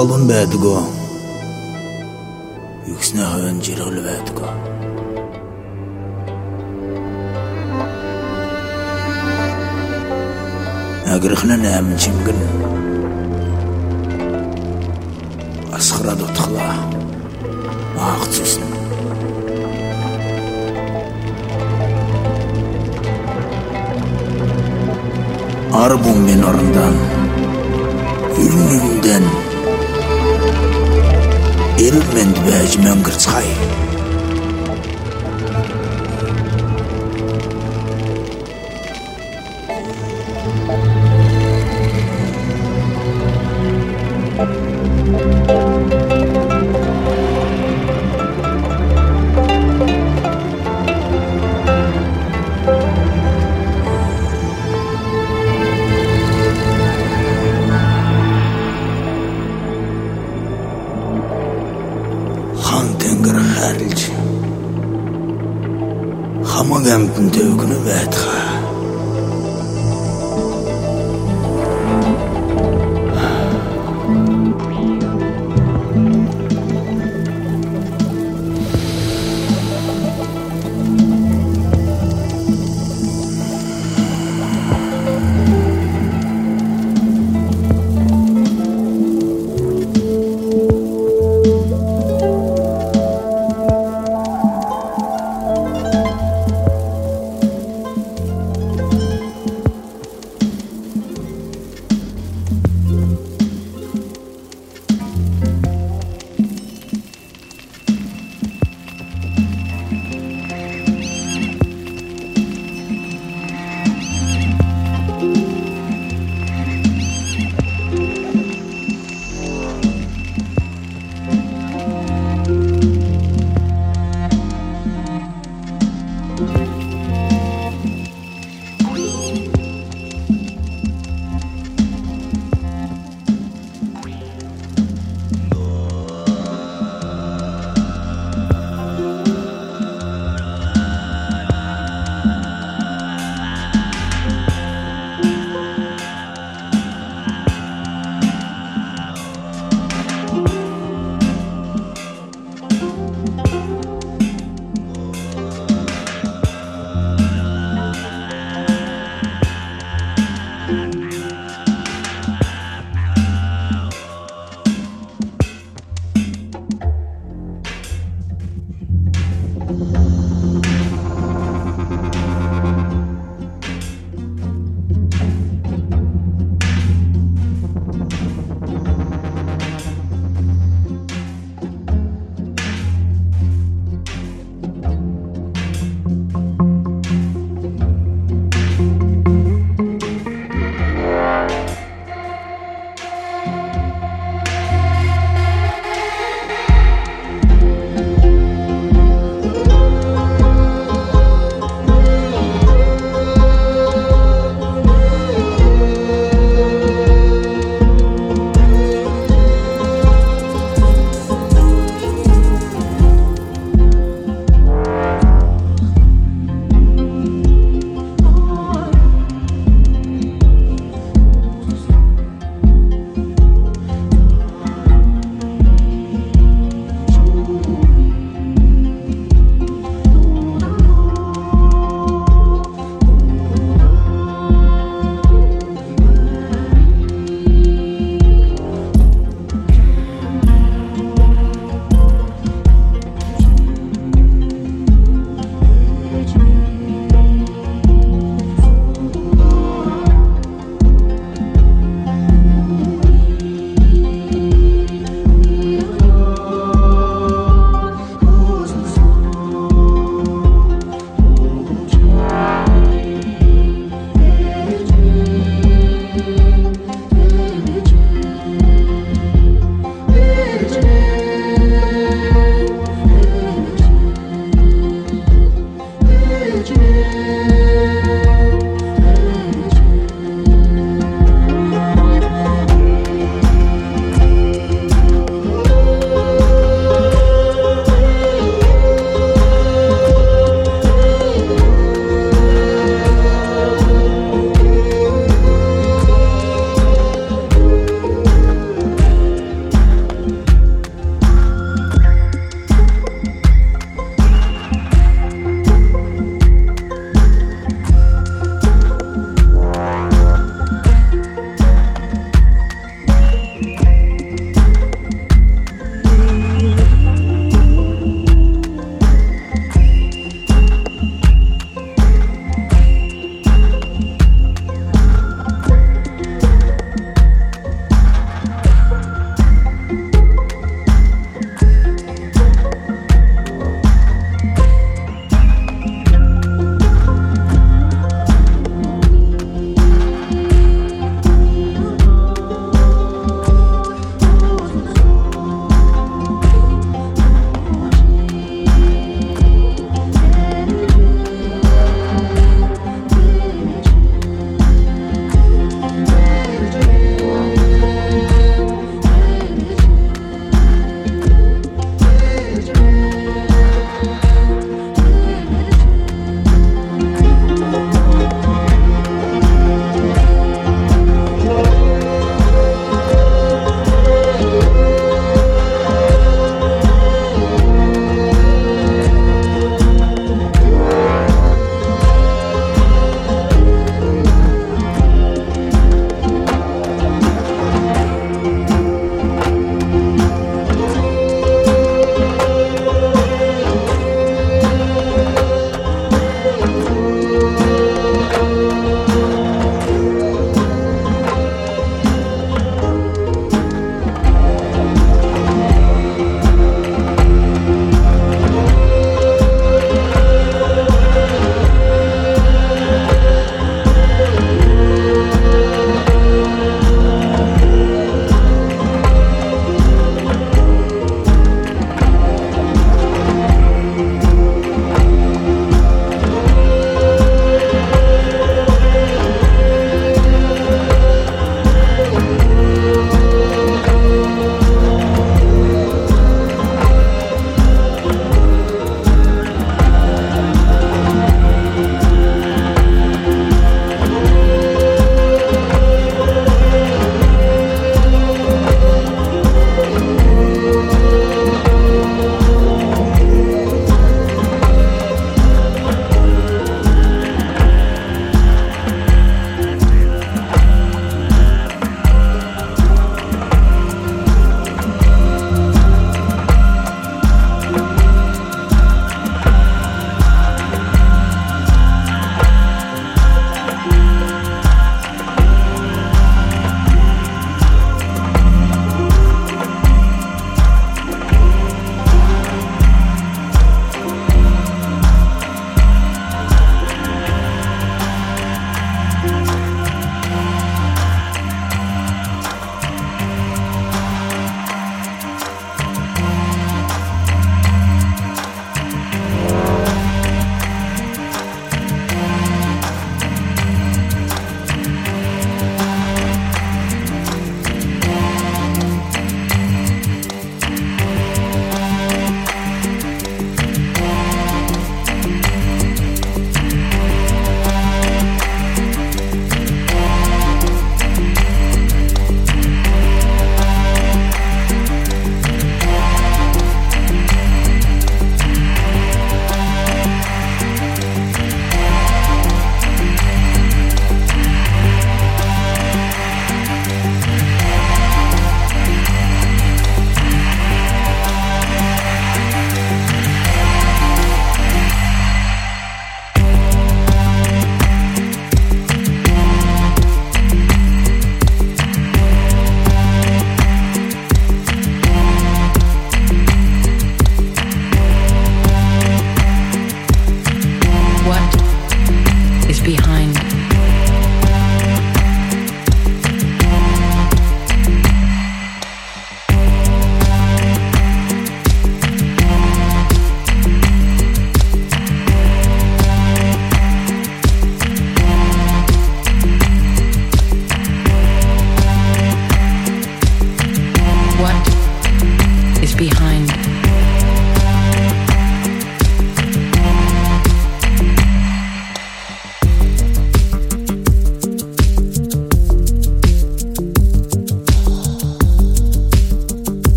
خالون بهت گم deux gonomètres.